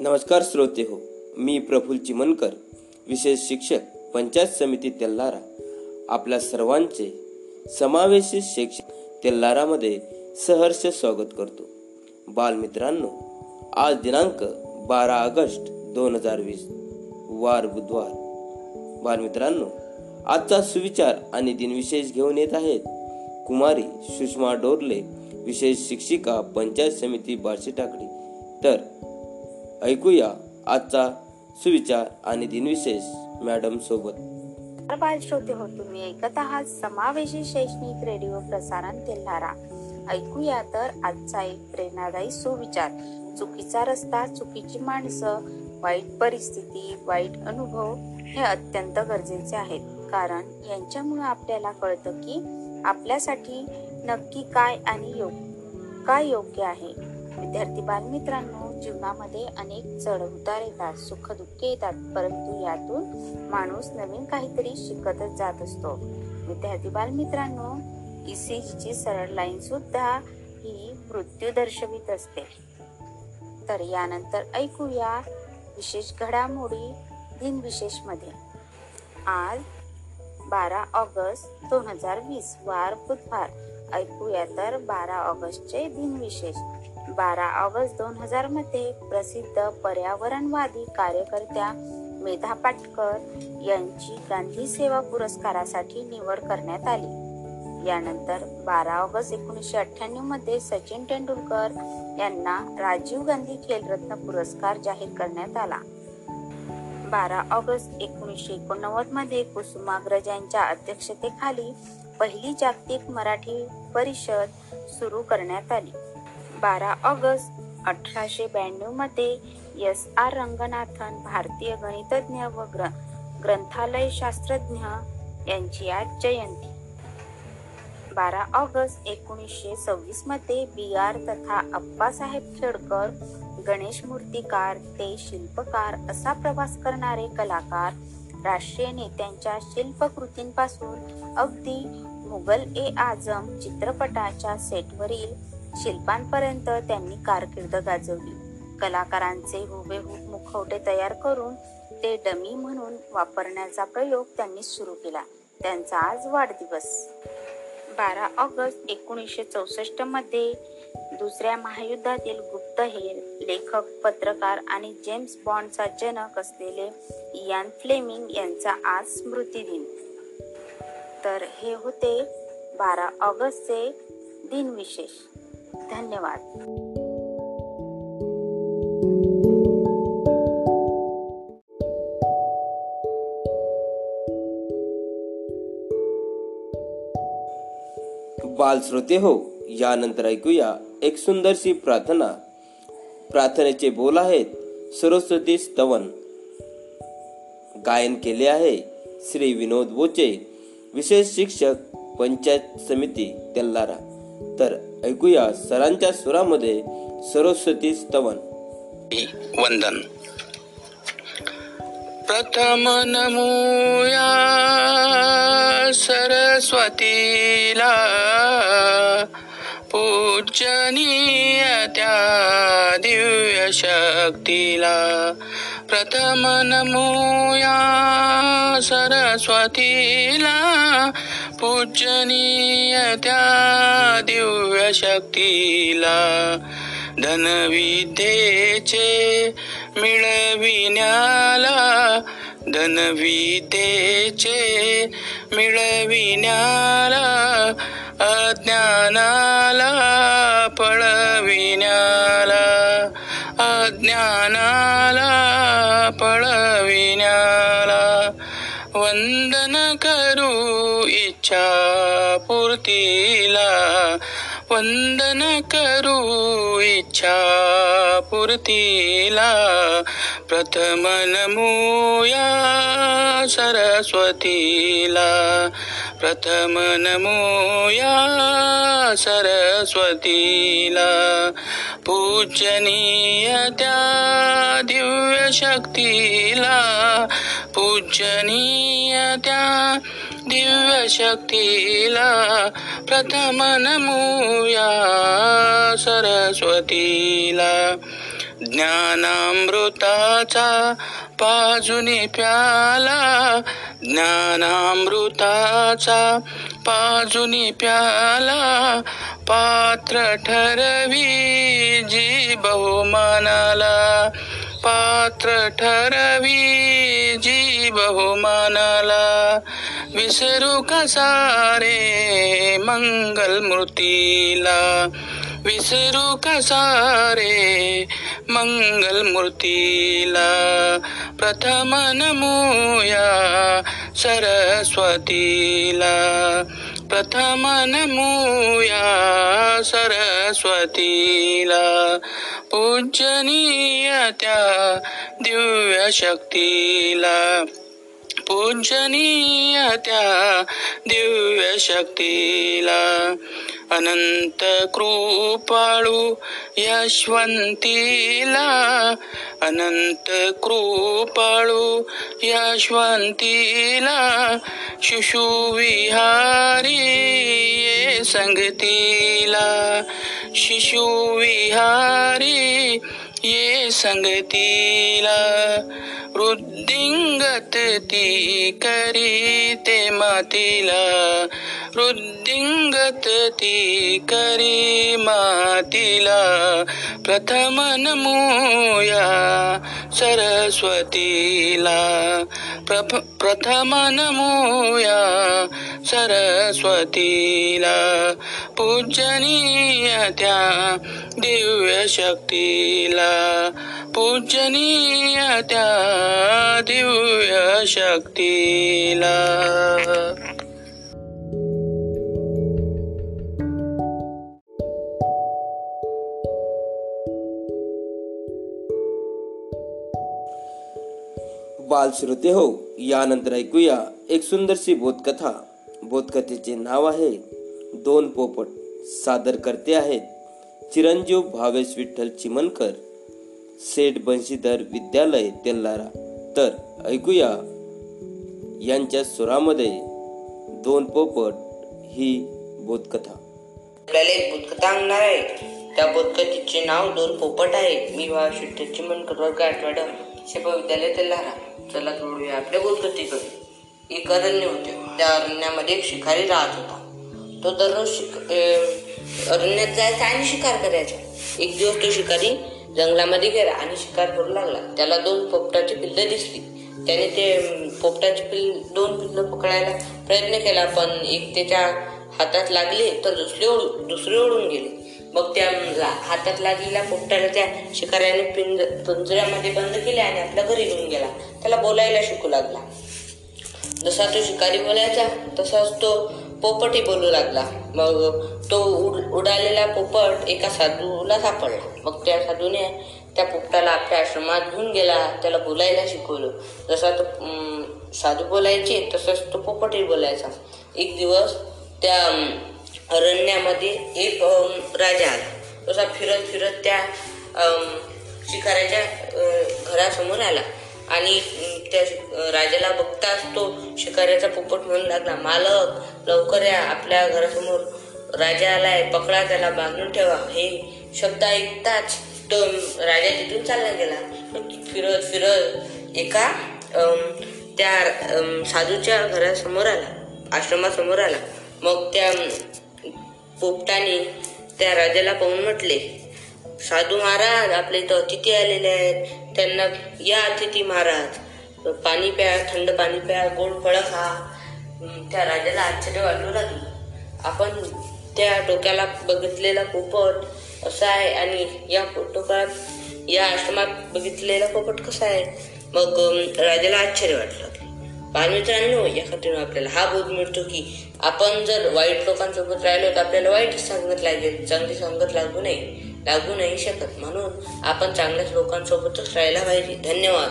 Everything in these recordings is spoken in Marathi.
नमस्कार श्रोते हो मी प्रफुल चिमनकर विशेष शिक्षक पंचायत समिती तेल्लारा आपल्या सर्वांचे समावेशित शिक्षक तेल्लारामध्ये सहर्ष स्वागत करतो. बालमित्रांनो आज दिनांक बारा ऑगस्ट दोन हजार वीस वार बुधवार. बालमित्रांनो आजचा सुविचार आणि दिनविशेष घेऊन येत आहेत कुमारी सुषमा डोरले विशेष शिक्षिका पंचायत समिती बार्शी टाकडी तर ऐकूया आजचा सुविचार आणि दिनविशेष मॅडम सोबत. श्रोते हो तुम्ही ऐकत आहात समावेशी शैक्षणिक रेडिओ प्रसारण तेल्हारा. ऐकूया तर आजचा एक प्रेरणादायी सुविचार. चुकीचा रस्ता चुकीची माणसं वाईट परिस्थिती वाईट अनुभव हे अत्यंत गरजेचे आहेत. कारण यांच्यामुळे आपल्याला कळतं की आपल्यासाठी नक्की काय आणि योग काय योग्य आहे. विद्यार्थी बालमित्रांनो जीवनामध्ये अनेक चढउतार येतात सुख दुःख येतात परंतु यातून माणूस नवीन काहीतरी शिकतच जात असतो. विद्यार्थी बालमित्रांनो ईसीजीची सरळ लाईन सुद्धा ही मृत्यू दर्शवित असते. तर यानंतर ऐकूया विशेष घडामोडी दिनविशेषमध्ये आज बारा ऑगस्ट दोन हजार वीस वार बुधवार. ऐकूया तर बारा ऑगस्टचे दिनविशेष. बारा ऑगस्ट दोन हजारमध्ये प्रसिद्ध पर्यावरणवादी कार्यकर्त्या मेधा पाटकर यांची गांधी सेवा पुरस्कारासाठी निवड करण्यात आली. यानंतर बारा ऑगस्ट एकोणीसशे अठ्ठ्याण्णवमध्ये सचिन तेंडुलकर यांना राजीव गांधी खेलरत्न पुरस्कार जाहीर करण्यात आला. बारा ऑगस्ट एकोणीसशे एकोणनव्वदमध्ये कुसुमाग्रज यांच्या अध्यक्षतेखाली पहिली जागतिक मराठी परिषद सुरू करण्यात आली. बारा ऑगस्ट अठराशे ब्याण्णवमध्ये एस आर रंगनाथन भारतीय गणितज्ञ व ग्र ग्रंथालय शास्त्रज्ञ यांची आज जयंती. बारा ऑगस्ट एकोणीसशे सव्वीसमध्ये बी आर तथा अप्पासाहेब खेडकर गणेश मूर्तिकार ते शिल्पकार असा प्रवास करणारे कलाकार राष्ट्रीय नेत्यांच्या शिल्पकृतींपासून अगदी मुघल ए आझम चित्रपटाच्या सेटवरील शिल्पांपर्यंत त्यांनी कारकीर्द गाजवली. कलाकारांचे हुबेहूब मुखवटे तयार करून ते डमी म्हणून वापरण्याचा प्रयोग त्यांनी सुरू केला. त्यांचा आज वाढदिवस. बारा ऑगस्ट एकोणीसशे चौसष्टमध्ये दुसऱ्या महायुद्धातील गुप्तहेर लेखक पत्रकार आणि जेम्स बॉन्डचा जनक असलेले इयान फ्लेमिंग यांचा आज स्मृती दिन. तर हे होते बारा ऑगस्टचे दिनविशेष. धन्यवाद. बाल श्रोते हो यानंतर ऐकूया एक सुंदरशी प्रार्थना. प्रार्थनेचे बोल आहेत सरस्वती स्तवन. गायन केले आहे श्री विनोद बोचे विशेष शिक्षक पंचायत समिती तेल्लारा तर ऐकूया सरांच्या सुरामध्ये सरस्वती स्तवन. वंदन. प्रथम नमूया सरस्वतीला. पूजनीय त्या दिव्य शक्तीला. प्रथम नमूया सरस्वतीला. पूजनीय त्या दिव्य शक्तीला धनविद्येचे मिळविण्याला धनविद्येचे मिळविण्याला अज्ञानाला पळविण्याला अज्ञानाला पळविण्याला वंदन इच्छा पूर्तीला वंदन करू इच्छा पूर्तीला प्रथम नमूया सरस्वतीला प्रथम नमूया सरस्वतीला पूजनीय त्या दिव्य शक्तीला पूजनीय त्या शक्तीला प्रथम नमूया सरस्वतीला. ज्ञानामृताचा पाजुनी प्याला ज्ञानामृताचा पाजुनी प्याला पात्र ठरवी जी बहुमानाला पात्र ठरवी जी बहुमानाला विसरू कसारे मंगल मूर्तीला? विसरू कसारे मंगल मूर्तीला? प्रथम नमूया सरस्वतीला। प्रथम नमूया सरस्वतीला। पूजनीय त्या दिव्य शक्तीला। पूजनीय त्या दिव्य शक्तीला अनंत कृपाळू यशवंतीला अनंत कृपाळू यशवंतीला शिशुविहारी ये संगतीला शिशुविहारी ये संगतीला वृद्धिंगत ती करी ते मातीला. वृद्धिंगत ती करी मातीला. प्रथम नमूया सरस्वतीला. प्रथम नमूया सरस्वतीला. पूजनीय त्या दिव्य शक्तीला पूजनीय त्या दिव्य शक्तीला. बाल श्रोते हो यानंतर ऐकूया एक सुंदरशी बोधकथा. बोधकथेचे नाव आहे दोन पोपट सादर करते आहेत. चिरंजीव भावेश विठ्ठल चिमनकर सेठ बंशीधर विद्यालय तेल्लारा तर ऐकूया. यांच्या सुरामध्ये दोन पोपट ही बोधकथा. आपल्याला एक बोधकथा आणणार आहे. त्या बोधकथेचे नाव दोन पोपट आहे मी भाव मन मनकर वर्ग आठवडा शेपा विद्यालय तेल्लारा चला जोडूया आपल्या बोधकथेकडे. एक अरण्य होते. त्या अरण्यामध्ये एक शिकारी राहत होता. तो दररोज शिक अरण्यात जायचा आणि शिकार करायचा. एक दिवस तो शिकारी जंगलामध्ये गेला आणि शिकार करू लागला. त्याला दोन पोपटाची पिल्लं दिसली. त्याने ते पोपटाची पिल्ल दोन पिल्लं पकडायला प्रयत्न केला पण एक त्याच्या हातात लागले तर दुसरे ओढून दुसरे ओढून गेले. मग त्या हातात लागलेल्या पोपटाला त्या शिकाऱ्याने पिंज पिंजऱ्यामध्ये बंद केले आणि आपल्या घरी घेऊन गेला. त्याला बोलायला शिकू लागला. जसा तो शिकारी बोलायचा तसाच तो पोपटही बोलू लागला. मग तो उड उडालेला पोपट एका साधूला सापडला. मग त्या साधूने त्या पोपटाला आपल्या आश्रमात घेऊन गेला. त्याला बोलायला शिकवलं. जसा तो साधू बोलायचे तसंच तो पोपटही बोलायचा. एक दिवस त्या अरण्यामध्ये एक राजा आला. तसा फिरत फिरत त्या शिकाऱ्याच्या घरासमोर आला. आणि त्या राजाला बघताच तो शिकाऱ्याचा पोपट म्हणू लागला मालक लवकर या आपल्या घरासमोर राजा आलाय पकडा त्याला बांधून ठेवा. हे शब्द ऐकताच तो राजा तिथून चालला गेला. मग फिरत फिरत एका त्या साधूच्या घरासमोर आला आश्रमासमोर आला. मग त्या पोपटाने त्या राजाला पाहून म्हटले साधू महाराज आपल्या इथं अतिथी आलेले आहेत. त्यांना या अतिथी महाराज पाणी प्या थंड पाणी प्या गोड फळं खा. त्या राजाला आश्चर्य वाटू लागलं. आपण त्या डोक्याला बघितलेला पोपट असा आहे आणि या पोटोकात या आश्रमात बघितलेला पोपट कसा आहे? मग राजाला आश्चर्य वाटलं बालमित्रांनो या खात्रीने आपल्याला हा बोध मिळतो की आपण जर वाईट लोकांसोबत राहिलो तर आपल्याला वाईट संगत लागेल चांगली संगत लागू नये. लागू नाही शकत. म्हणून आपण चांगल्याच लोकांसोबतच राहायला पाहिजे. धन्यवाद.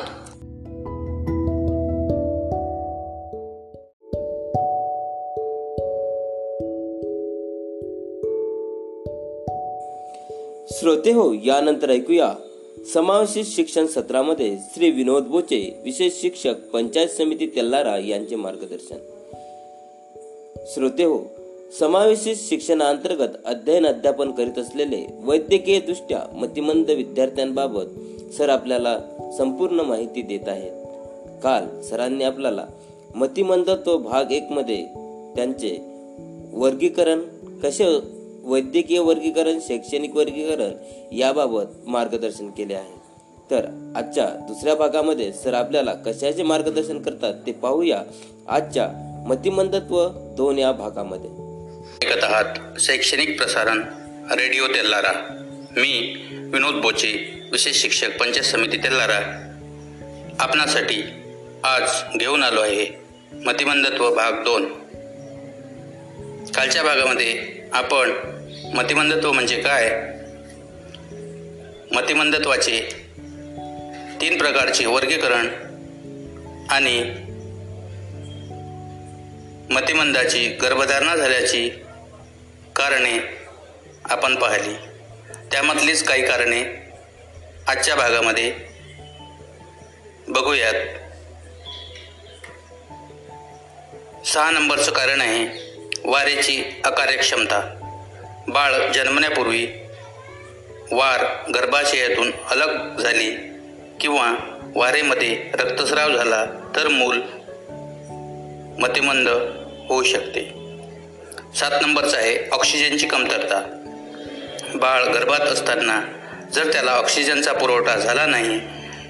श्रोते हो यानंतर ऐकूया. समावेशित शिक्षण सत्रामध्ये श्री विनोद बोचे विशेष शिक्षक पंचायत समिती तेल्लारा यांचे मार्गदर्शन. श्रोते हो समावेशित शिक्षणाअंतर्गत अध्ययन अध्यापन करीत असलेले वैद्यकीय दृष्ट्या मतिमंद विद्यार्थ्यांबाबत सर आपल्याला संपूर्ण माहिती देत आहेत. काल सरांनी आपल्याला मतिमंदत्व भाग एक मध्ये त्यांचे वर्गीकरण कसे वैद्यकीय वर्गीकरण शैक्षणिक वर्गीकरण याबाबत मार्गदर्शन केले आहे. तर आजच्या दुसऱ्या भागामध्ये सर आपल्याला कशाचे मार्गदर्शन करतात ते पाहूया आजच्या मतिमंदत्व दोन या भागामध्ये. ऐकत आहात शैक्षणिक प्रसारण रेडिओ तेल्लारा मी विनोद बोचे विशेष शिक्षक पंचायत समिती तेल्लारा आपणासाठी आज घेऊन आलो आहे मतिमंदत्व भाग दोन. कालच्या भागामध्ये आपण मतिमंदत्व म्हणजे काय? मतिमंदत्वाचे तीन प्रकारचे वर्गीकरण आणि मतिमंदाची गर्भधारणा झाल्याची कारणे आपण पाहिली. त्यामधलीच काही कारणे आजच्या भागामध्ये बघूयात. सहा नंबरचं कारण आहे वारेची अकार्यक्षमता. बाळ जन्मण्यापूर्वी वार गर्भाशयातून अलग झाली किंवा वारेमध्ये रक्तस्राव झाला तर मूल मतिमंद होऊ शकते. सात नंबरचा आहे ऑक्सिजनची कमतरता. बाळ गर्भात असताना जर त्याला ऑक्सिजनचा पुरवठा झाला नाही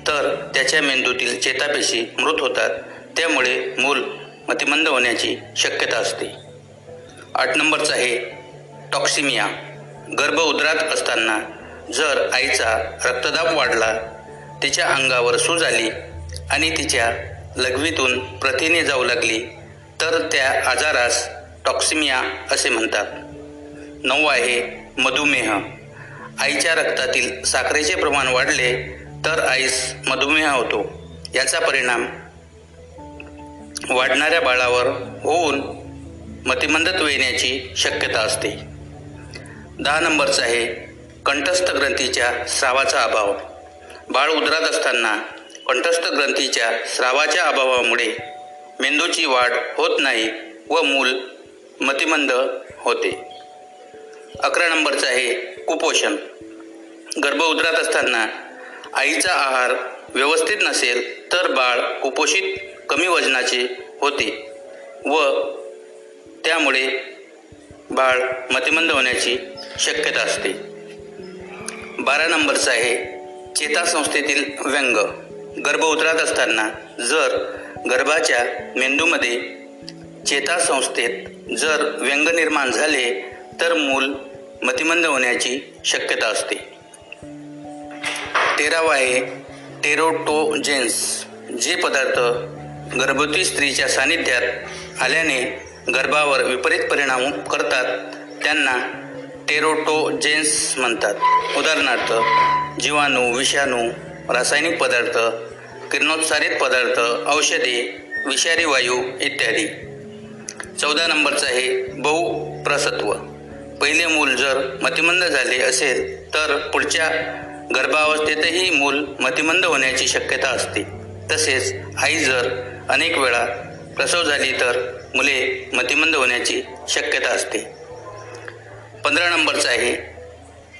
तर त्याच्या मेंदूतील चेतापेशी मृत होतात. त्यामुळे मूल मतिमंद होण्याची शक्यता असते. आठ नंबरचा आहे टॉक्सिमिया. गर्भ उदरात असताना जर आईचा रक्तदाब वाढला तिच्या अंगावर सूज आली आणि तिच्या लघवीतून प्रथिने जाऊ लागली तर त्या आजारास टॉक्सिमिया असे म्हणतात. नऊ आहे मधुमेह. आईच्या रक्तातील साखरेचे प्रमाण वाढले तर आईस मधुमेह होतो. याचा परिणाम वाढणाऱ्या बाळावर होऊन मतिमंदत्व येण्याची शक्यता असते. दहा नंबरचा आहे कंठस्थ ग्रंथीच्या स्रावाचा अभाव. बाळ उदरात असताना कंठस्थ ग्रंथीच्या स्रावाच्या अभावामुळे मेंदूची वाढ होत नाही व मूल मतिमंद होते. अकरा नंबरचं आहे कुपोषण. गर्भ उदरात असताना आईचा आहार व्यवस्थित नसेल तर बाळ कुपोषित कमी वजनाचे होते व त्यामुळे बाळ मतिमंद होण्याची शक्यता असते. बारा नंबरचं आहे चेतासंस्थेतील व्यंग. गर्भ उतरत असताना जर गर्भाच्या मेंदूमध्ये चेतासंस्थेत जर व्यंग निर्माण झाले तर मूल मतिमंद होण्याची शक्यता असते. तेरावा आहे टेरोटोजेन्स जे पदार्थ गर्भवती स्त्रीच्या सानिध्यात आल्याने गर्भावर विपरीत परिणाम करतात त्यांना टेरोटोजेन्स म्हणतात. उदाहरणार्थ जीवाणू विषाणू रासायनिक पदार्थ किरणोत्सारित पदार्थ औषधे विषारी वायू इत्यादी. चौदा नंबरचं आहे बहुप्रसत्व पहिले मूल जर मतिमंद झाले असेल तर पुढच्या गर्भावस्थेतही मूल मतिमंद होण्याची शक्यता असते. तसेच आई जर अनेक वेळा प्रसव झाली तर मुले मतिमंद होण्याची शक्यता असते. पंधरा नंबरचं आहे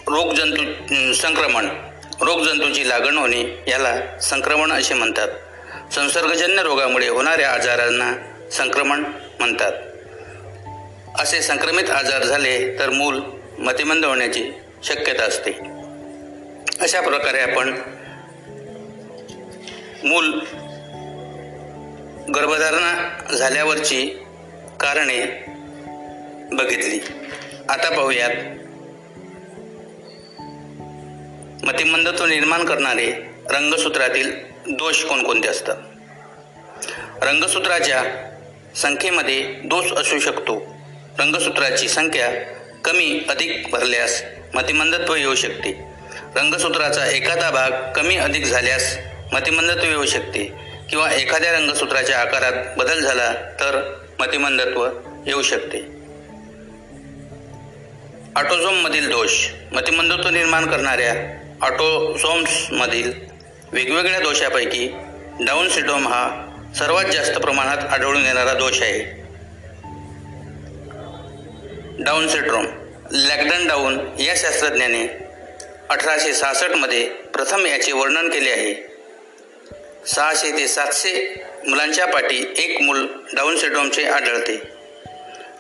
रोगजंतू संक्रमण. रोगजंतूची लागण होणे याला संक्रमण असे म्हणतात. संसर्गजन्य रोगामुळे होणाऱ्या आजारांना संक्रमण म्हणतात. असे संक्रमित आजार झाले तर मूल मतिमंद होण्याची शक्यता असते. अशा प्रकारे आपण मूल गर्भधारणा झाल्यावरची कारणे बघितली. आता पाहूयात. मतिमंदत्व निर्माण करणारे रंगसूत्रातील दोष कोणकोणते असतात? रंगसूत्राच्या संख्येमध्ये दोष असू शकतो. रंगसूत्राची संख्या कमी अधिक भरल्यास मतिमंदत्व येऊ शकते. रंगसूत्राचा एखादा भाग कमी अधिक झाल्यास मतिमंदत्व येऊ शकते. किंवा एखाद्या रंगसूत्राच्या आकारात बदल झाला तर मतिमंदत्व येऊ शकते. ऑटोझोममधील दोष. मतिमंदत्व निर्माण करणाऱ्या ऑटोझोम्समधील वेगवेगळ्या दोषापैकी डाऊन सिड्रोम हा सर्वात जास्त प्रमाणात आढळून येणारा दोष आहे. डाऊन सिंड्रोम लॅगडन डाऊन या शास्त्रज्ञाने अठराशे सहासष्टमध्ये प्रथम याचे वर्णन केले आहे. सहाशे ते सातशे मुलांच्या पाठी एक मूल डाऊन सिंड्रोमचे आढळते.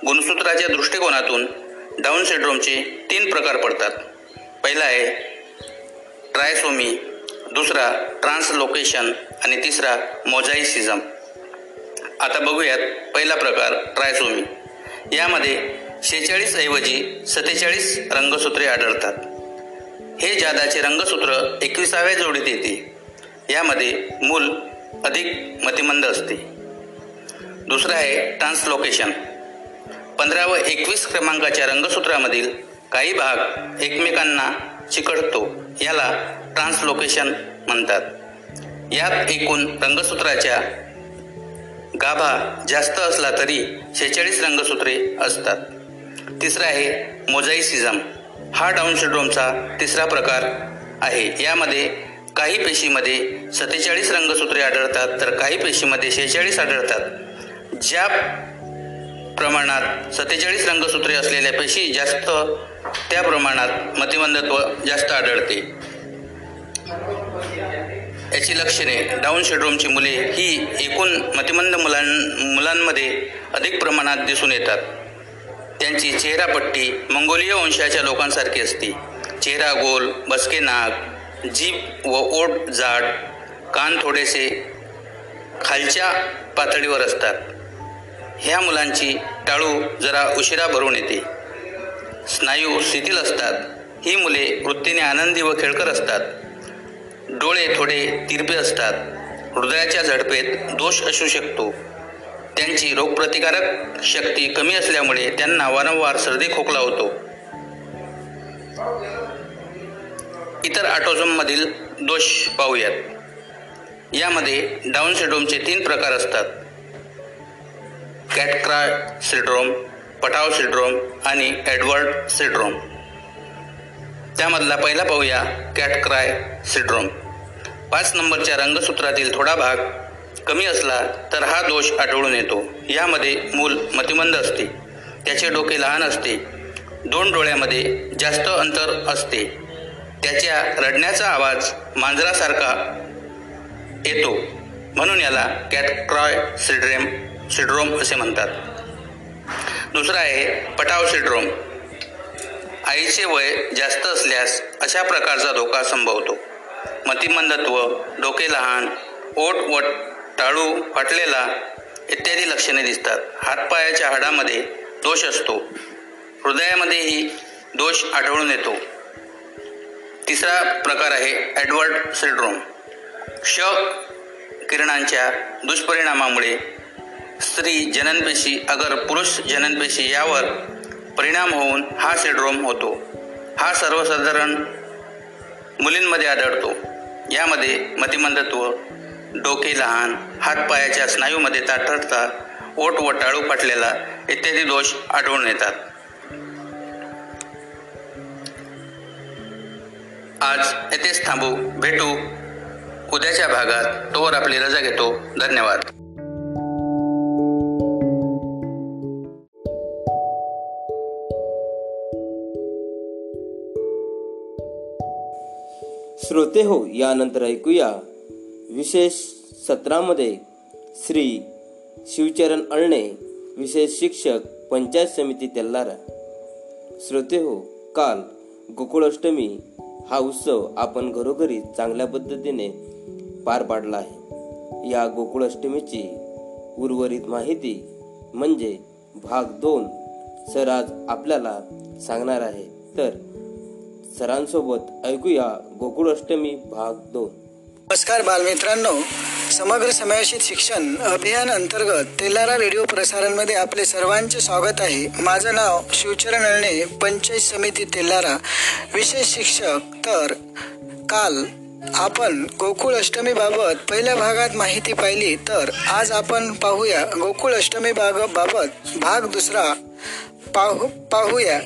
गुणसूत्राच्या दृष्टिकोनातून डाऊन सिंड्रोमचे तीन प्रकार पडतात. पहिला आहे ट्रायसोमी दुसरा ट्रान्सलोकेशन आणि तिसरा मोझाईसिझम आता बघूयात पहिला प्रकार ट्रायसोमी. यामध्ये शेहेचाळीस ऐवजी सत्तेचाळीस रंगसूत्रे आढळतात. हे जादाचे रंगसूत्र एकविसाव्या जोडीत येते. यामध्ये मूल अधिक मतिमंद असते. दुसरं आहे ट्रान्सलोकेशन. पंधरा व एकवीस क्रमांकाच्या रंगसूत्रामधील काही भाग एकमेकांना चिकटतो याला ट्रान्सलोकेशन म्हणतात. यात एकूण रंगसूत्राच्या गाभा जास्त असला तरी शेहेचाळीस रंगसूत्रे असतात. तिसरा आहे मोजाईसिझम. हा डाऊन सिंड्रोमचा तिसरा प्रकार आहे. यामध्ये काही पेशीमध्ये सत्तेचाळीस रंगसूत्रे आढळतात तर काही पेशीमध्ये शेहेचाळीस आढळतात. ज्या प्रमाणात सत्तेचाळीस रंगसूत्रे असलेल्या पेशी जास्त त्या प्रमाणात मतिमंदत्व जास्त आढळते. याची लक्षणे डाऊन सिंड्रोमची मुले ही एकूण मतिमंद मुलां मुलांमध्ये अधिक प्रमाणात दिसून येतात. त्यांची चेहरापट्टी मंगोलीय वंशाच्या लोकांसारखी असते. चेहरा गोल बसके नाक जीभ व ओठ जाड कान थोडेसे खालच्या पातळीवर असतात. ह्या मुलांची टाळू जरा उशिरा भरून येते. स्नायू शिथिल असतात. ही मुले वृत्तीने आनंदी व खेळकर असतात. डोळे थोडे तिरपे असतात. हृदयाच्या झडपेत दोष असू शकतो. त्यांची रोगप्रतिकारक शक्ती कमी असल्यामुळे त्यांना वारंवार सर्दी खोकला होतो. इतर ऑटोझोममधील दोष पाहूयात. यामध्ये डाऊन सिड्रोमचे तीन प्रकार असतात. Cat cry syndrome Patau syndrome आणि एडवर्ड सिड्रोम. त्यामधला पहिला पाहूया कॅटक्राय सिड्रोम पाच नंबरच्या रंगसूत्रातील थोडा भाग कमी असला तर हा दोष आढळून येतो. यामध्ये मूल मतिमंद असते. त्याचे डोके लहान असते. दोन डोळ्यामध्ये जास्त अंतर असते. त्याच्या रडण्याचा आवाज मांजरासारखा येतो. म्हणून याला कॅटक्रॉय सिड्रेम सिड्रोम असे म्हणतात. दुसरा आहे पटाव सिड्रोम. आईचे वय जास्त असल्यास अशा प्रकारचा धोका संभवतो. मतिमंदत्व डोके लहान ओट वट टाळू फाटलेला इत्यादी लक्षणे दिसतात. हातपायाच्या हाडामध्ये दोष असतो. हृदयामध्येही दोष आढळून येतो. तिसरा प्रकार आहे ॲडवर्ड सिंड्रोम. क्ष किरणांच्या दुष्परिणामामुळे स्त्री जननपेशी अगर पुरुष जननपेशी यावर परिणाम होऊन हा सिंड्रोम होतो. हा सर्वसाधारण मुलींमध्ये आढळतो. यामध्ये मतिमंदत्व डोके लहान हातपायाच्या स्नायूमध्ये ताठरता ओट वटाळू फाटलेला इत्यादी दोष आढळून येतात. आज येथेच थांबू भेटू. उद्याच्या भागात तोवर आपली रजा घेतो. धन्यवाद. श्रोते हो यानंतर ऐकूया विशेष सत्रामध्ये श्री शिवचरण अळणे विशेष शिक्षक पंचायत समिती तेल्लारा श्रोते हो काल गोकुळाष्टमी हा उत्सव आपण घरोघरी चांगल्या पद्धतीने पार पाडला आहे. या गोकुळाष्टमीची उर्वरित माहिती म्हणजे भाग दोन सर आज आपल्याला सांगणार आहे. तर सरांसोबत ऐकूया गोकुळाष्टमी भाग दोन. नमस्कार बालमित्रांनो. समग्र समावेशित शिक्षण अभियान अंतर्गत तेलारा रेडिओ प्रसारणमध्ये आपले सर्वांचे स्वागत आहे. माझं नाव शिवचरण अळणे पंचायत समिती तेलारा. विशेष शिक्षक तर काल आपण गोकुळ अष्टमी बाबत पहिल्या भागात माहिती पाहिली तर आज आपण पाहूया गोकुळ अष्टमी बाग बाबत. भाग दुसरा पाहू पाहूया.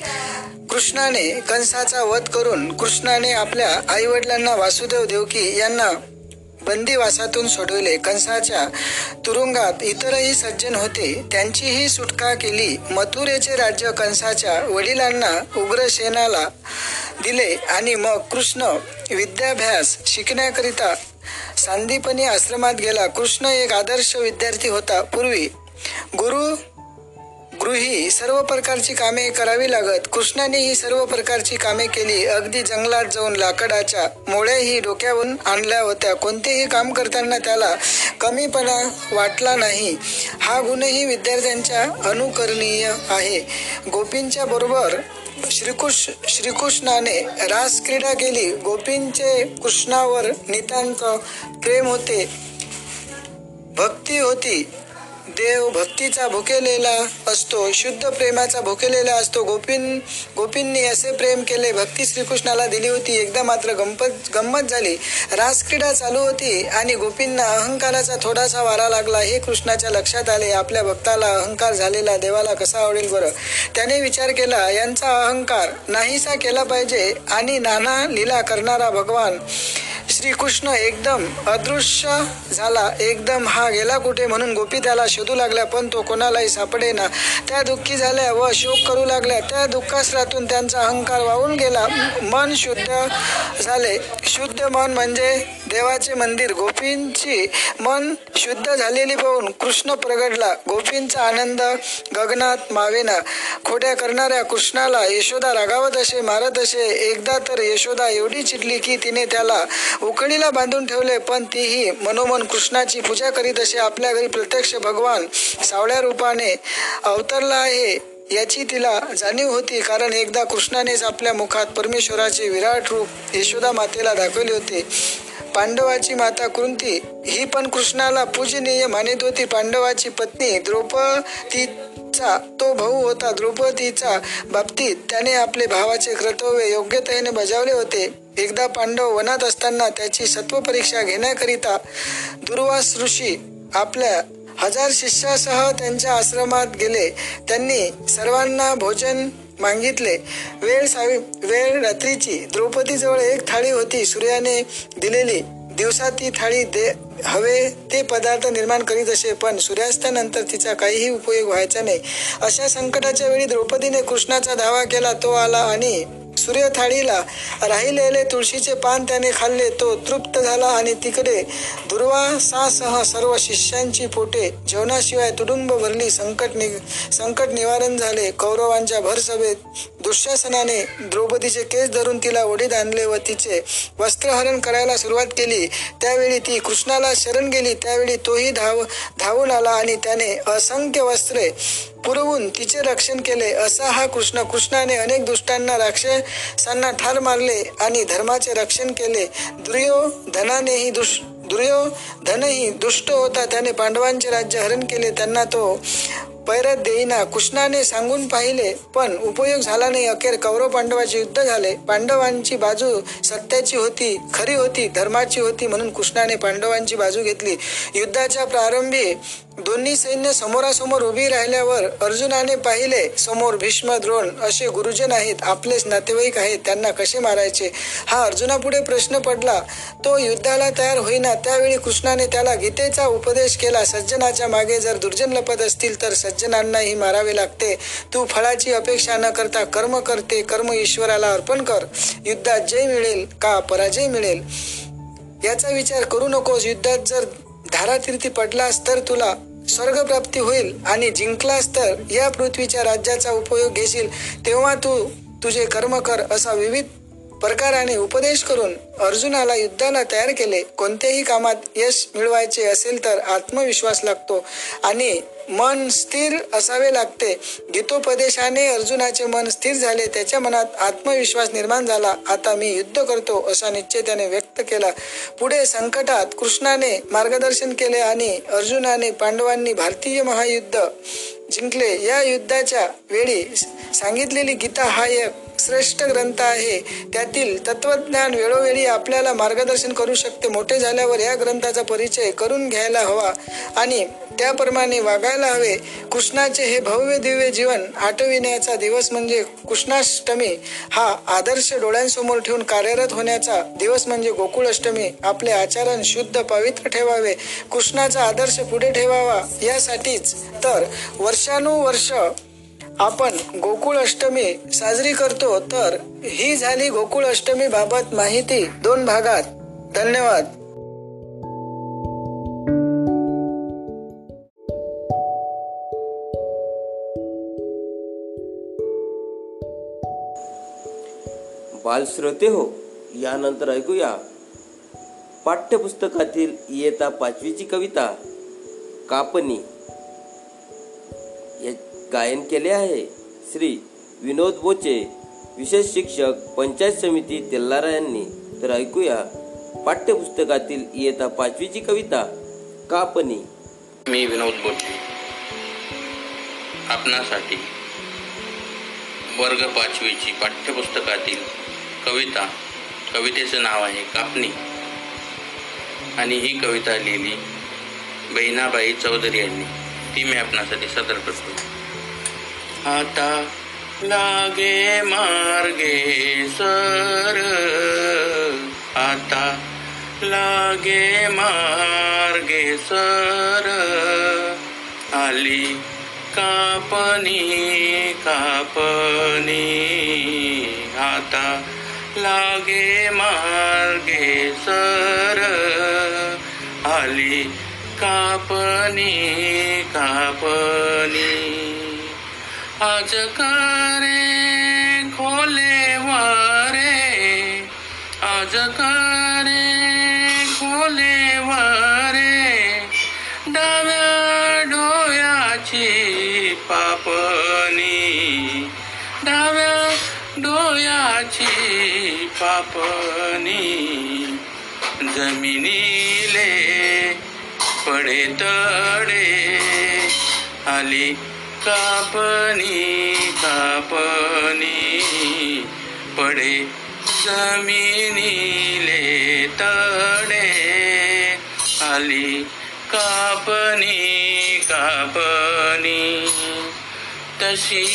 कृष्णाने कंसाचा वध करून कृष्णाने आपल्या आईवडिलांना वासुदेव देवकी यांना बंदिवासातून सोडविले. कंसाच्या तुरुंगात इतरही सज्जन होते. त्यांचीही सुटका केली. मथुरेचे राज्य कंसाच्या वडिलांना उग्रसेनाला दिले आणि मग कृष्ण विद्याभ्यास शिकण्याकरिता सांदीपनी आश्रमात गेला. कृष्ण एक आदर्श विद्यार्थी होता. पूर्वी गुरु गृही सर्व प्रकारची कामे करावी लागत. कृष्णाने ही सर्व प्रकारची कामे केली. अगदी जंगलात जाऊन लाकडाच्या मोळ्याही डोक्यावरून आणल्या होत्या. कोणतेही काम करताना त्याला कमीपणा वाटला नाही. हा गुणही विद्यार्थ्यांच्या अनुकरणीय आहे. गोपींच्या बरोबर श्रीकृष्ण श्रीकृष्णाने रास क्रीडा केली. गोपींचे कृष्णावर नितांत प्रेम होते. भक्ती होती. देव भक्तीचा भुकेलेला असतो शुद्ध प्रेमाचा भुकेलेला असतो. गोपीन गोपींनी असे प्रेम केले भक्ती श्रीकृष्णाला दिली होती. एकदा मात्र गंमत गंमत झाली. रासक्रीडा चालू होती आणि गोपींना अहंकाराचा थोडासा वारा लागला. हे कृष्णाच्या लक्षात आले. आपल्या भक्ताला अहंकार झालेला देवाला कसा आवडेल बरं? त्याने विचार केला यांचा अहंकार नाहीसा केला पाहिजे आणि नाना लीला करणारा भगवान श्रीकृष्ण एकदम अदृश्य झाला. एकदम हा गेला कुठे? म्हणून गोपी त्याला लागल्या पण तो कोणालाही सापडेना. त्या दुःखी झाल्या व शोक करू लागल्या. त्या दुःखासरातून त्यांचा अहंकार वाहून गेला. मन शुद्ध झाले. शुद्ध मन म्हणजे देवाचे मंदिर. गोपींची मन शुद्ध झालेली पाहून कृष्ण प्रगडला गोपींचा आनंद गगनात मावेना. खोट्या करणाऱ्या कृष्णाला यशोदा रागावत असे मारत असे. एकदा तर यशोदा एवढी चिडली की तिने त्याला उकळीला बांधून ठेवले पण तीही मनोमन कृष्णाची पूजा करीत असे. आपल्या घरी प्रत्यक्ष भगवान सावळ्या रूपाने अवतरला आहे याची तिला जाणीव होती. कारण एकदा कृष्णानेच आपल्या मुखात परमेश्वराचे विराट रूप यशोदा मातेला दाखवले होते. पांडवाची माता कुंती ही पण कृष्णाला पूजनीय मानित होती. पांडवाची पत्नी द्रौपदीचा तो भाऊ होता. द्रौपदीचा बाबतीत त्याने आपले भावाचे कर्तव्य योग्यतेने बजावले होते. एकदा पांडव वनात असताना त्याची सत्व परीक्षा घेण्याकरिता दुर्वास ऋषी आपल्या हजार शिष्यासह त्यांच्या आश्रमात गेले. त्यांनी सर्वांना भोजन मागितले. वेळ सावी वेळ रात्रीची. द्रौपदीजवळ एक थाळी होती. सूर्याने दिलेली. दिवसा ती थाळी दे हवे ते पदार्थ निर्माण करीत असे. पण सूर्यास्तानंतर तिचा काहीही उपयोग व्हायचा नाही. अशा संकटाच्या वेळी द्रौपदीने कृष्णाचा धावा केला. तो आला आणि सूर्य थाळीला राहिलेले तुळशीचे पान त्याने खाल्ले तो तृप्त झाला आणि तिकडे दुर्वासासह सर्व शिष्यांची पोटे जेवणाशिवाय तुडुंब भरली संकट नि संकट निवारण झाले. कौरवांच्या भरसभेत दुःशासनाने द्रौपदीचे केस धरून तिला ओढीत आणले व तिचे वस्त्रहरण करायला सुरुवात केली. त्यावेळी ती कृष्णाला शरण गेली. त्यावेळी तोही धाव धावून आला आणि त्याने असंख्य वस्त्रे पुरवून तिचे रक्षण केले असा हा कृष्ण कृष्णाने अनेक दुष्टांना राक्षसांना ठार मारले आणि धर्माचे रक्षण केले. दुर्योधनानेही दुष दुर्योधनही दुष्ट होता. त्याने पांडवांचे राज्य हरण केले. त्यांना तो पैरत देईना. कृष्णाने सांगून पाहिले पण उपयोग झाला नाही. अखेर कौरव पांडवाचे युद्ध झाले. पांडवांची बाजू सत्याची होती खरी होती धर्माची होती म्हणून कृष्णाने पांडवांची बाजू घेतली. युद्धाच्या प्रारंभी दोन्ही सैन्य समोरासमोर उभी राहिल्यावर अर्जुनाने पाहिले समोर भीष्म द्रोण असे गुरुजन आहेत आपलेच नातेवाईक आहेत त्यांना कसे मारायचे? हा अर्जुनापुढे प्रश्न पडला. तो युद्धाला तयार होईना त्यावेळी कृष्णाने त्याला गीतेचा उपदेश केला सज्जनाच्या मागे जर दुर्जन लपत असतील तर सज्जनांनाही मारावे लागते. तू फळाची अपेक्षा न करता कर्म करते कर्म ईश्वराला अर्पण कर. युद्धात जय मिळेल का पराजय मिळेल? याचा विचार करू नकोस. युद्धात जर धारातीर्थी पडलास तर तुला स्वर्गप्राप्ती होईल आणि जिंकलास तर या पृथ्वीच्या राज्याचा उपयोग घेशील. तेव्हा तू तुझे कर्म कर असा विविध प्रकाराने उपदेश करून अर्जुनाला युद्धाला तयार केले. कोणत्याही कामात यश मिळवायचे असेल तर आत्मविश्वास लागतो आणि मन स्थिर असावे लागते. गीतोपदेशाने अर्जुनाचे मन स्थिर झाले. त्याच्या मनात आत्मविश्वास निर्माण झाला. आता मी युद्ध करतो असा निश्चय त्याने व्यक्त केला. पुढे संकटात कृष्णाने मार्गदर्शन केले आणि अर्जुनाने पांडवांनी भारतीय महायुद्ध जिंकले. या युद्धाच्या वेळी सांगितलेली गीता हा एक श्रेष्ठ ग्रंथ आहे. त्यातील तत्वज्ञान वेळोवेळी आपल्याला मार्गदर्शन करू शकते. मोठे झाल्यावर या ग्रंथाचा परिचय करून घ्यायला हवा आणि त्याप्रमाणे वागायला हवे. कृष्णाचे हे भव्य दिव्य जीवन आठविण्याचा दिवस म्हणजे कृष्णाष्टमी. हा आदर्श डोळ्यांसमोर ठेवून कार्यरत होण्याचा दिवस म्हणजे गोकुळाष्टमी. आपले आचरण शुद्ध पवित्र ठेवावे. कृष्णाचा आदर्श पुढे ठेवावा यासाठीच. तर वर्षानुवर्ष आपण गोकुळ अष्टमी साजरी करतो तर ही झाली गोकुळ अष्टमी बाबत माहिती दोन भागात. धन्यवाद. बालश्रोते हो यानंतर ऐकूया. पाठ्यपुस्तकातील इयता पाचवीची कविता कापणी. गायन केले आहे. श्री विनोद बोचे विशेष शिक्षक पंचायत समिती तेल्लारा यांनी. तर ऐकूया पाठ्यपुस्तकातील इयता पाचवीची कविता कापणी. मी विनोद बोचे. आपणासाठी वर्ग पाचवीची पाठ्यपुस्तकातील कविता. कवितेचं नाव आहे कापणी. आणि ही कविता लिहिली बहिणाबाई चौधरी यांनी. ती मी आपणासाठी सादर करतो. आता लागे मार्गे सर. आता लागे मार्गे सर. आली कापनी कापनी आता लागे मार्गे सर. आली कापनी कापनी आज करे खोले वारे आज करे खोले वारे डाव्या डोयाची पापणी डाव्या डोयाची पापणी जमिनीले पडे तडे आली कापणी कापणी पडे जमिनीले तडे. आली कापणी कापणी तशी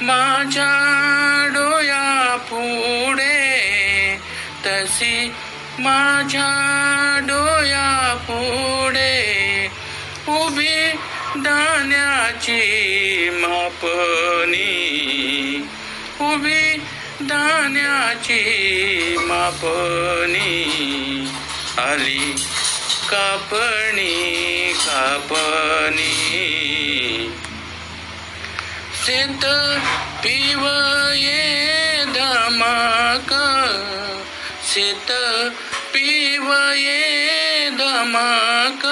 माझ्या डोया पुढे तशी माझ्या डोया पुढे उभी दाण्याची मापणी. उभी दाण्याची मापणी. आली कापणी कापणी. शेत पिव ये धमाक. शेत पिव ये धमाक.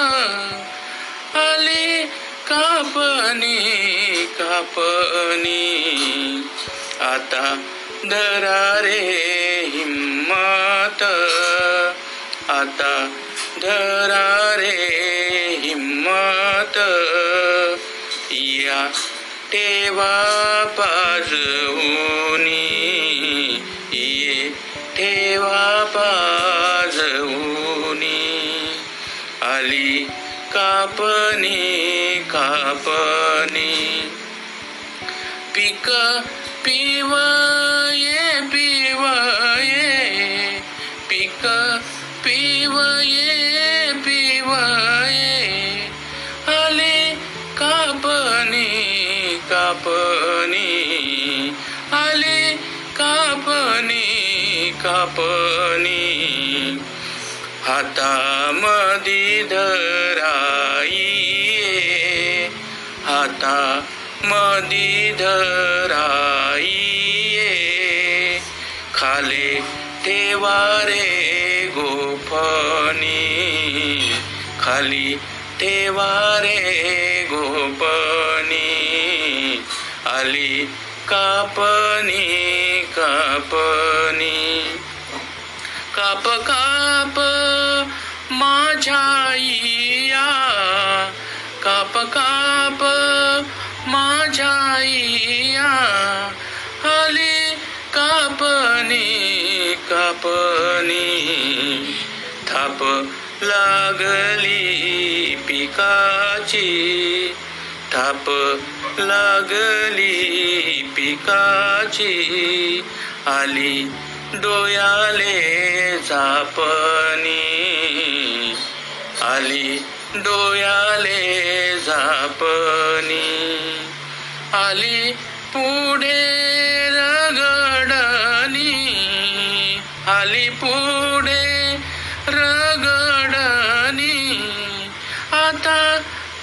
कापणी आता दरारे हिम्मत. आता धरारे हिम्मत. या ठेवा पाजवूनी. ये ठेवा पाजवूनी. आली कापणी कापणी एक पिव ये पिव ये पिक पिव ये पिव ये आले कापणी कापणी आले कापणी कापणी हातामधी धराई हाता मदी धराई खाले ठेवारे गोपनी। खाली ठेवारे गोपनी। आली कापनी कापनी। काप काप माझ्या काप काप कापणी थाप लागली पिकाची. थाप लागली पिकाची. आली डोयाले झापणी. आली डोयाले झापणी. आली पुढे रगडणी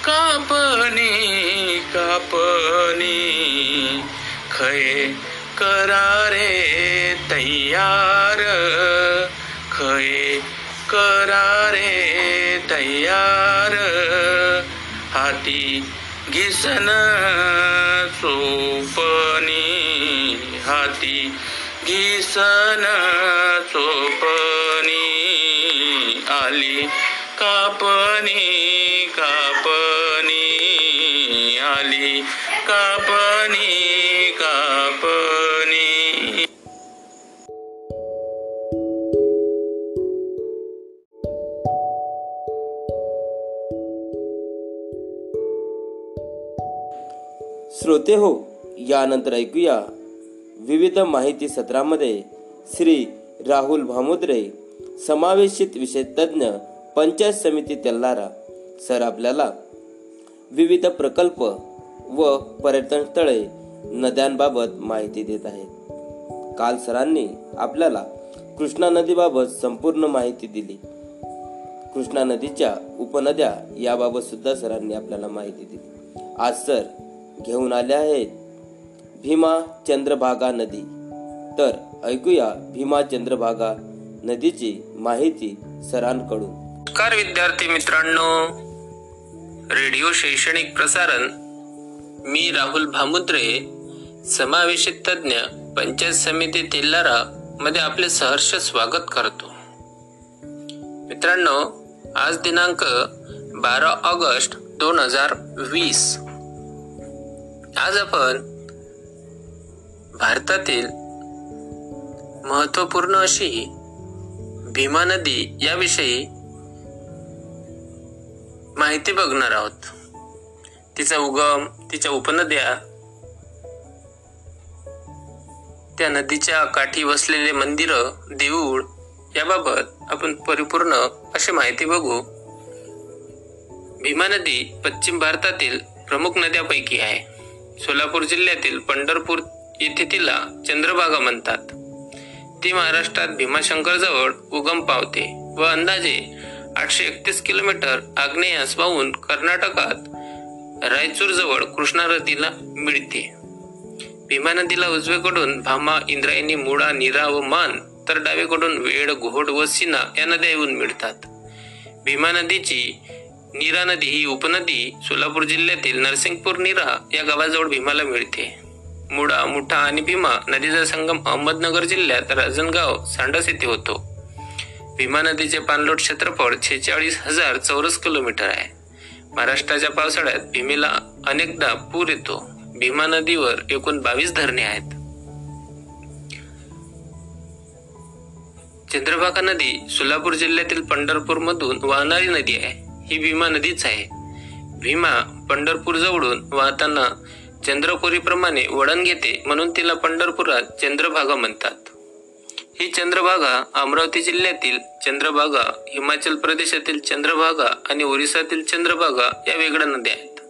कापणी कापणी. खये करारे तयार. खये करारे तयार. हाती घिसन चोपणी. हाती घिसन चोपणी. आली कापणी कापणी आली. कापणी कापणी. श्रोते हो यानंतर ऐकूया विविध माहिती सत्रामध्ये श्री राहुल भामुद्रे समावेशित विषय तज्ज्ञ पंचायत समिती तेल्लारा सर आपल्याला विविध प्रकल्प व पर्यटन स्थळे नद्यांबाबत माहिती देत आहेत. काल सरांनी आपल्याला कृष्णा नदीबाबत संपूर्ण माहिती दिली. कृष्णा नदीच्या उपनद्या याबाबत सुद्धा सरांनी आपल्याला माहिती दिली. आज सर घेऊन आले आहेत भीमा चंद्रभागा नदी. तर ऐकूया भीमा चंद्रभागा नदीची माहिती सरांकडून. नमस्कार विद्यार्थी मित्रांनो. रेडिओ शैक्षणिक प्रसारण मी राहुल भामुद्रे समावेशित तज्ज्ञ पंचायत समिती तेल्लारा मध्ये आपले सहर्ष स्वागत करतो. मित्रांनो आज दिनांक बारा ऑगस्ट दोन हजार वीस. आज आपण भारतातील महत्त्वपूर्ण अशी भीमा नदी याविषयी माहिती बघणार आहोत. तिचा उगम तिच्या उपनद्या त्या नदीच्या काठी वसलेले मंदिर देऊळ याबाबत आपण परिपूर्ण अशी माहिती बघू. भीमा नदी पश्चिम भारतातील प्रमुख नद्यापैकी आहे. सोलापूर जिल्ह्यातील पंढरपूर येथे तिला चंद्रभागा म्हणतात. ती महाराष्ट्रात भीमाशंकर जवळ उगम पावते व अंदाजे आठशे एकतीस किलोमीटर आग्नेयास वाहून कर्नाटकात रायचूर जवळ कृष्णा नदीला मिळते. भीमा नदीला उजवेकडून भामा इंद्रायणी मुळा निरा व मान तर डावीकडून वेड घोड व सिना या नद्या येऊन मिळतात. भीमा नदीची नीरा नदी ही उपनदी सोलापूर जिल्ह्यातील नरसिंगपूर नीरा या गावाजवळ भीमाला मिळते. मुडा मुठा आणि भीमा नदीचा संगम अहमदनगर जिल्ह्यात राजनगाव सांडस येथे होतो. भीमा नदीचे पाणलोट क्षेत्रफळ छेचाळीस हजार चौरस किलोमीटर आहे. महाराष्ट्राच्या पावसाळ्यात भीमेला अनेकदा पूर येतो. भीमा नदीवर एकूण बावीस धरणे आहेत. चंद्रभागा नदी सोलापूर जिल्ह्यातील पंढरपूर मधून वाहणारी नदी आहे. ही भीमा नदीच आहे. भीमा पंढरपूर जवळून वाहताना चंद्रपुरीप्रमाणे वळण घेते म्हणून तिला पंढरपुरात चंद्रभागा म्हणतात. ही चंद्रभागा अमरावती जिल्ह्यातील चंद्रभागा हिमाचल प्रदेशातील चंद्रभागा आणि ओरिसातील चंद्रभागा या वेगळ्या नद्या आहेत.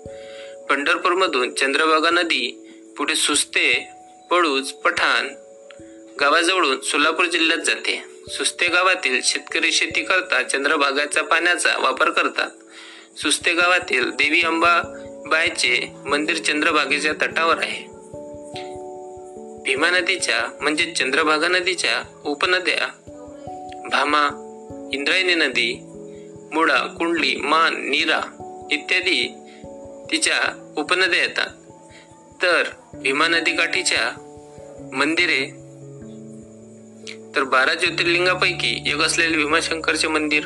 पंढरपूरमधून चंद्रभागा नदी पुढे सुस्ते पळूज पठाण गावाजवळून सोलापूर जिल्ह्यात जाते. सुस्ते गावातील शेतकरी शेती करता चंद्रभागाच्या पाण्याचा वापर करतात. सुस्ते गावातील देवी अंबाबाईचे मंदिर चंद्रभागेच्या तटावर आहे. भीमा नदीच्या म्हणजे चंद्रभागा नदीच्या उपनद्या भामा इंद्रायणी नदी मुळा कुंडली मान नीरा इत्यादी तिच्या उपनद्या येतात. तर भीमा नदीकाठीच्या मंदिरे तर बारा ज्योतिर्लिंगापैकी एक असलेले भीमाशंकरचे मंदिर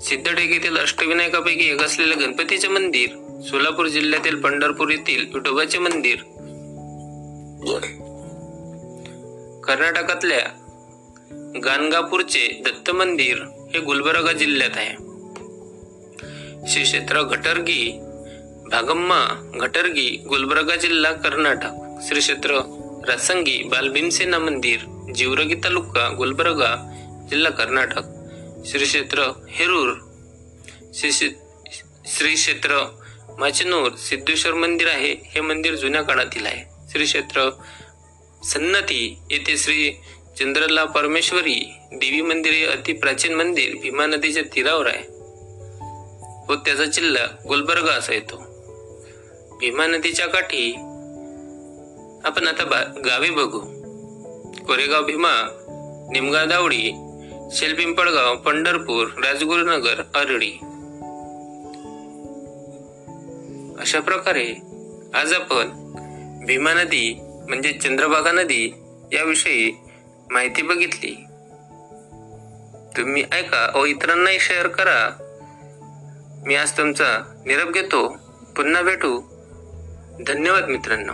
सिद्धटेकेतील अष्टविनायकापैकी एक असलेले गणपतीचे मंदिर सोलापूर जिल्ह्यातील पंढरपूर येथील विठोबाचे मंदिर. कर्नाटकातल्या गाणगापूरचे दत्त मंदिर हे गुलबर्गा जिल्ह्यात आहे. श्री क्षेत्र घटरगी भागम्मा घटरगी गुलबर्गा जिल्हा कर्नाटक. श्री क्षेत्र रासंगी बालभीमसेना मंदिर जिवरगी तालुका गुलबर्गा जिल्हा कर्नाटक. श्री क्षेत्र हेरूर श्री श्री क्षेत्र माचनूर सिद्धेश्वर मंदिर आहे. हे मंदिर जुन्या काळातील आहे. श्री क्षेत्र सन्नती येथे श्री चंद्रला परमेश्वरी देवी मंदिर हे अति प्राचीन मंदिर भीमा नदीच्या तीरावर आहे. व त्याचा जिल्हा गुलबर्गा असा येतो. भीमा नदीच्या काठी आपण आता बा- गावे बघू. कोरेगाव भीमा निमगाव दावडी शेलपिंपळगाव पंढरपूर राजगुरुनगर अरडी अशा प्रकारे आज आपण भीमा नदी म्हणजे चंद्रभागा नदी याविषयी माहिती बघितली. तुम्ही ऐका व इतरांनाही शेअर करा. मी आज तुमचा निरोप घेतो. पुन्हा भेटू. धन्यवाद मित्रांनो.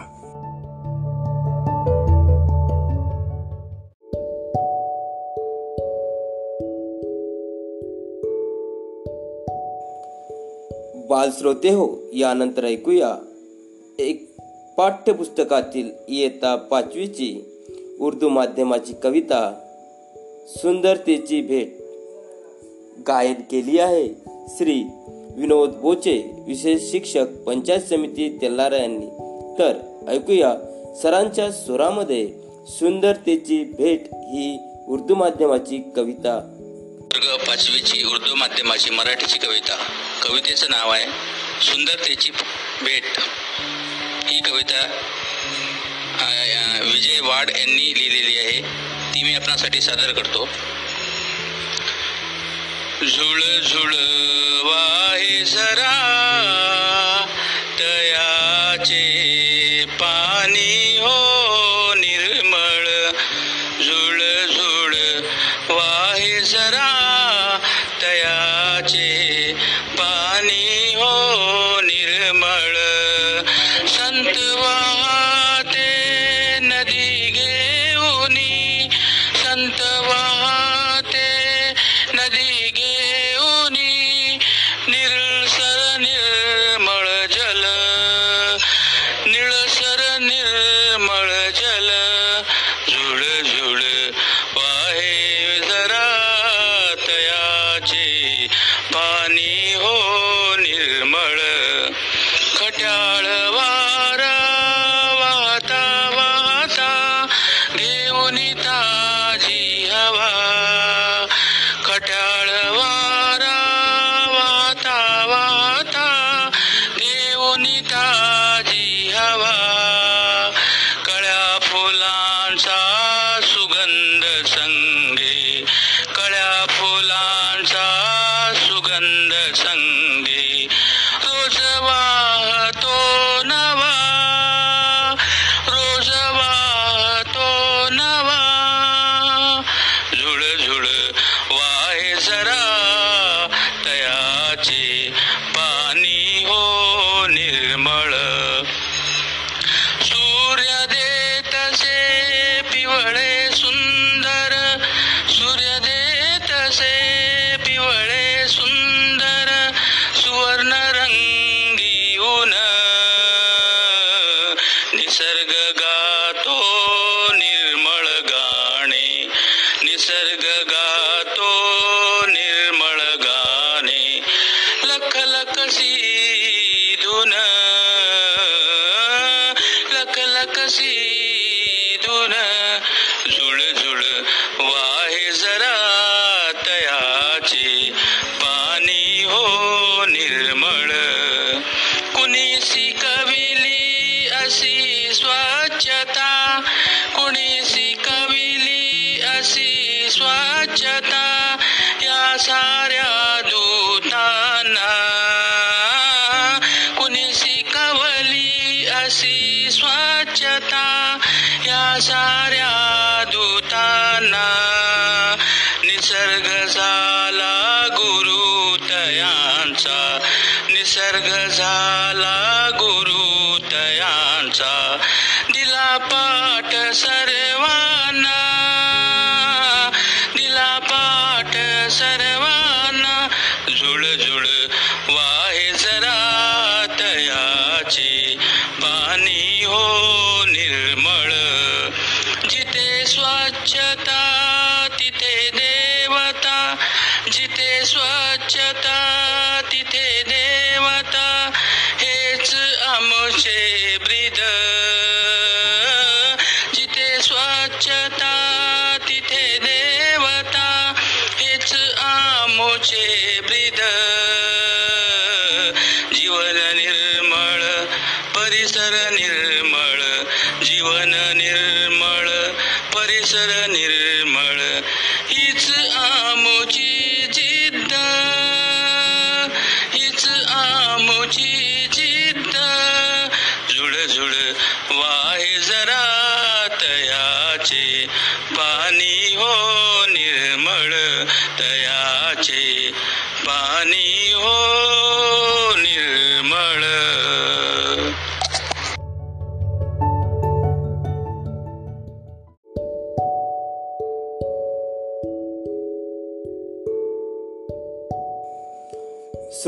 बालश्रोते हो यानंतर ऐकूया. एक पाठ्यपुस्तकातील इयत्ता पाचवीची उर्दू माध्यमाची कविता सुंदरतेची भेट गायन केली आहे. श्री विनोद बोचे विशेष शिक्षक पंचायत समिती तेल्लारा यांनी. तर ऐकूया सरांच्या सुरामध्ये सुंदरतेची भेट ही उर्दू माध्यमाची कविता. वर्ग पाचवीची उर्दू माध्यमाची मराठीची कविता. कवितेचं नाव आहे सुंदरतेची भेट. ही कविता विजय वाड यांनी लिहिलेली आहे. ती मी आपणासाठी सादर करतो. झुळ झुळ पाणी हो निर्म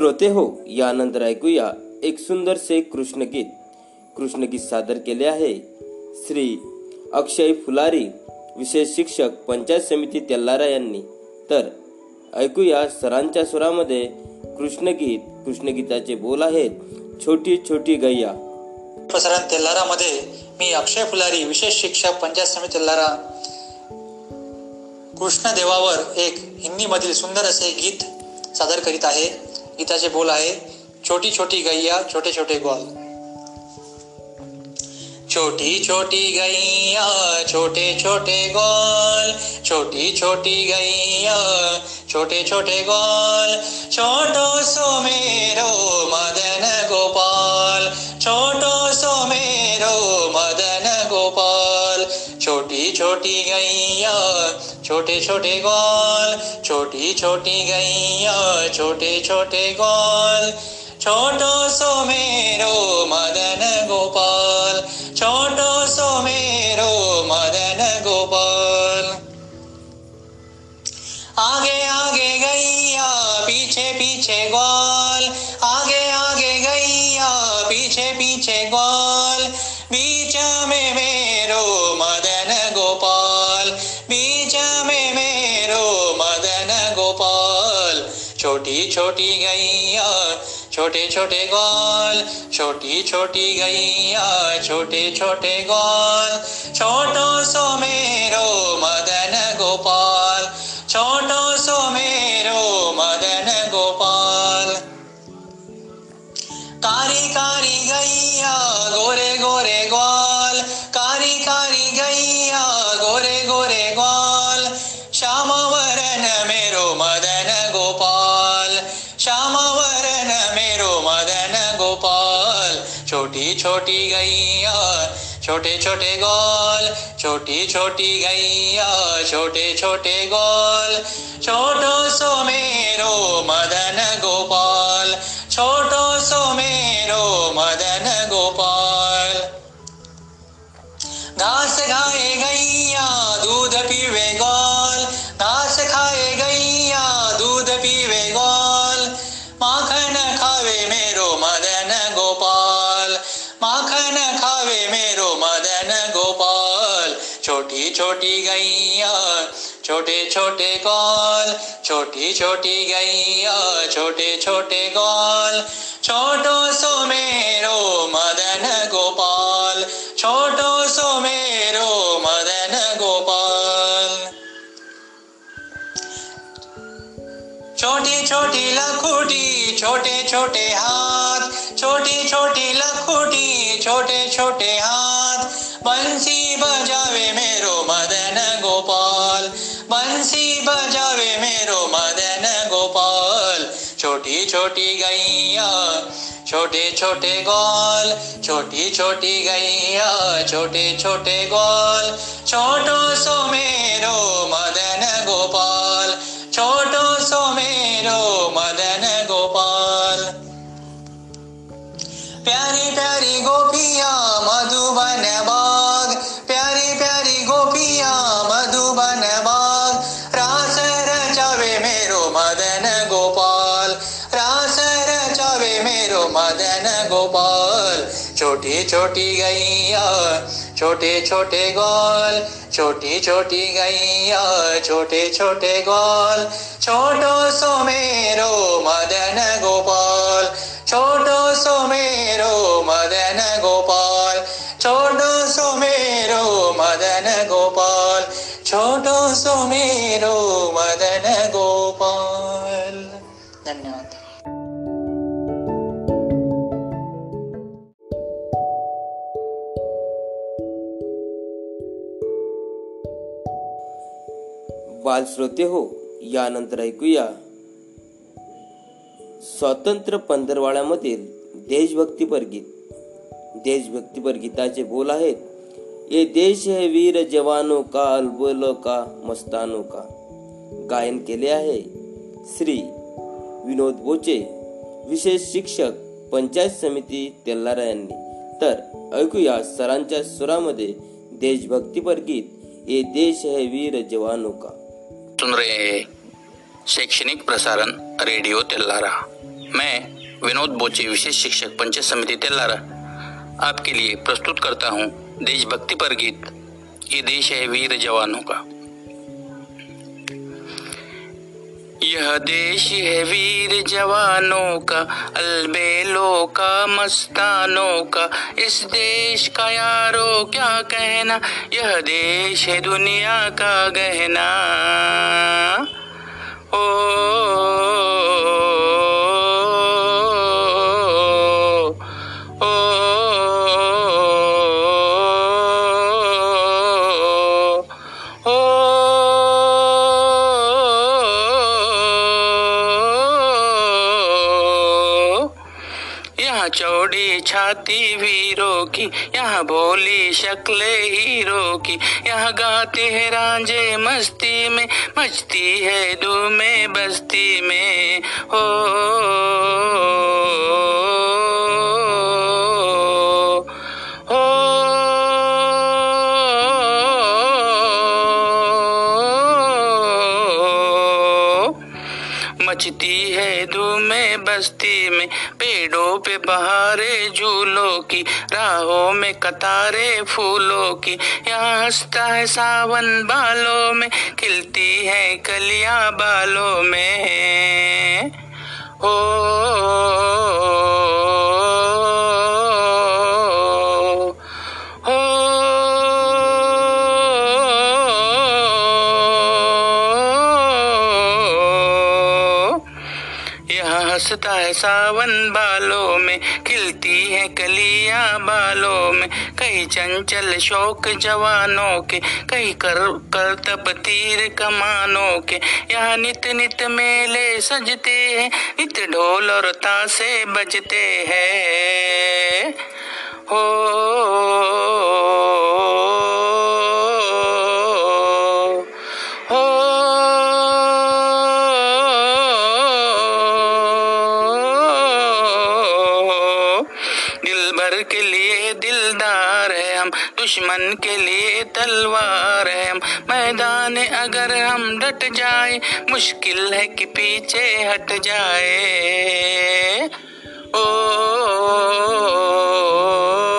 श्रोते हो यानंतर ऐकूया एक सुंदरसे कृष्णगीत कृष्णगीत सादर केले आहे श्री अक्षय फुलारी विशेष शिक्षक पंचायत समिती तेल्लारा यांनी. तर ऐकूया सरांच्या सुरामध्ये कृष्णगीत कृष्णगीताचे बोल आहेत छोटी छोटी गैया. प्रसारण तेल्लारामध्ये मी अक्षय फुलारी विशेष शिक्षक पंचायत समिती तेल्लारा कृष्ण देवावर एक हिंदीमधील सुंदर असे गीत सादर करीत आहे. गीताचे बोल आहे छोटी छोटी गैया छोटे छोटे ग्वाल छोटी छोटी गैया छोटे छोटे ग्वाल छोटी छोटी गैया छोटे छोटे ग्वाल छोटो सो मेरो मदन गोपाल छोटो सो मेरो मदन गोपाल छोटी छोटी गैया छोटे छोटे ग्वाल छोटी छोटी गैया छोटे छोटे ग्वाल छोटो सो मेरो मदन गोपाल छोटो सो मेरो मदन गोपाल। आगे आगे गैया पीछे पीछे ग्वाल आगे आगे गैया पीछे पीछे ग्वाल बीच में मेरो मदन छोटी गैया छोटे छोटे ग्वाल छोटी छोटी गैया छोटे छोटे ग्वाल छोटो सो मेरो मदन गोपाल छोटो सो मेरो मदन गोपाल। कारी कारी गैया गोरे गोरे ग्वाल छोटी गैया छोटे छोटे गोल छोटी छोटी गैया छोटे छोटे गोल छोटो सो मेरो मदन गोपाल छोटो सो मेरो मदन गोपाल। घास खाए गैया दूध पीवे गोल घास खाए गैया दूध पीवे छोटी छोटी गैया छोटे छोटे गोल छोटी छोटी गैया छोटे छोटे गोल छोटो सो मेरो मदन गोपाल छोटो सो मेरो मदन गोपाल। छोटी छोटी लखुटी छोटे छोटे हाथ छोटी छोटी लखुटी छोटे छोटे हाथ बंसी बजावे मेरो बंसी बजावे मेरो मदन गोपाल। छोटी छोटी गैया छोटे छोटे गोल छोटी छोटी गैया छोटे छोटे गोल छोटो छोटी छोटी गैया छोटे छोटे गोल छोटी छोटी गैया छोटे छोटे गोल छोटो सो मेरो मदन गोपाल छोटो सो मेरो मदन गोपाल छोटो सो मेरो मदन गोपाल छोटो सो मेरो मदन गोपाल बाल श्रोते हो यानंतर ऐकूया. स्वातंत्र्य पंधरवाड्यामधील देशभक्तीपर गीत देशभक्तीपर गीताचे बोल आहेत ये देश है वीर जवानो का अलबोलो का मस्तानो का. गायन केले आहे श्री विनोद बोचे विशेष शिक्षक पंचायत समिती तेल्लारा यांनी. तर ऐकूया सरांच्या सुरामध्ये देशभक्तीपर गीत ये देश है वीर जवानो का. सुन रहे हैं शैक्षणिक प्रसारण रेडियो तेल्लारा मैं विनोद बोचे विशेष शिक्षक पंचायत समिति तेल्लारा आपके लिए प्रस्तुत करता हूँ देशभक्ति पर गीत। ये देश है वीर जवानों का। यह देश है वीर जवानों का अलबेलो का मस्तानों का। इस देश का यारो क्या कहना यह देश है दुनिया का गहना। ओ, ओ, की, यहाँ बोली शक्ल हीरो की। यहाँ गाते हैं रांझे मस्ती में मचती है दूमे बस्ती में। हो हो पेड़ों पे बहारे झूलों की, राहों में कतारे फूलों की। यहाँ हंसता है सावन बालों में, खिलती है कलियाँ बालों में। हो हंसता है सावन बालों बालों में कई चंचल शौक जवानों के, कई कर करतब तीर कमानों के। यहाँ नित नित मेले सजते हैं, नित ढोल और तासे बजते हो। हो के लिए तलवार है मैदान अगर हम डट जाए मुश्किल है कि पीछे हट जाए ओ, ओ, ओ, ओ, ओ, ओ, ओ, ओ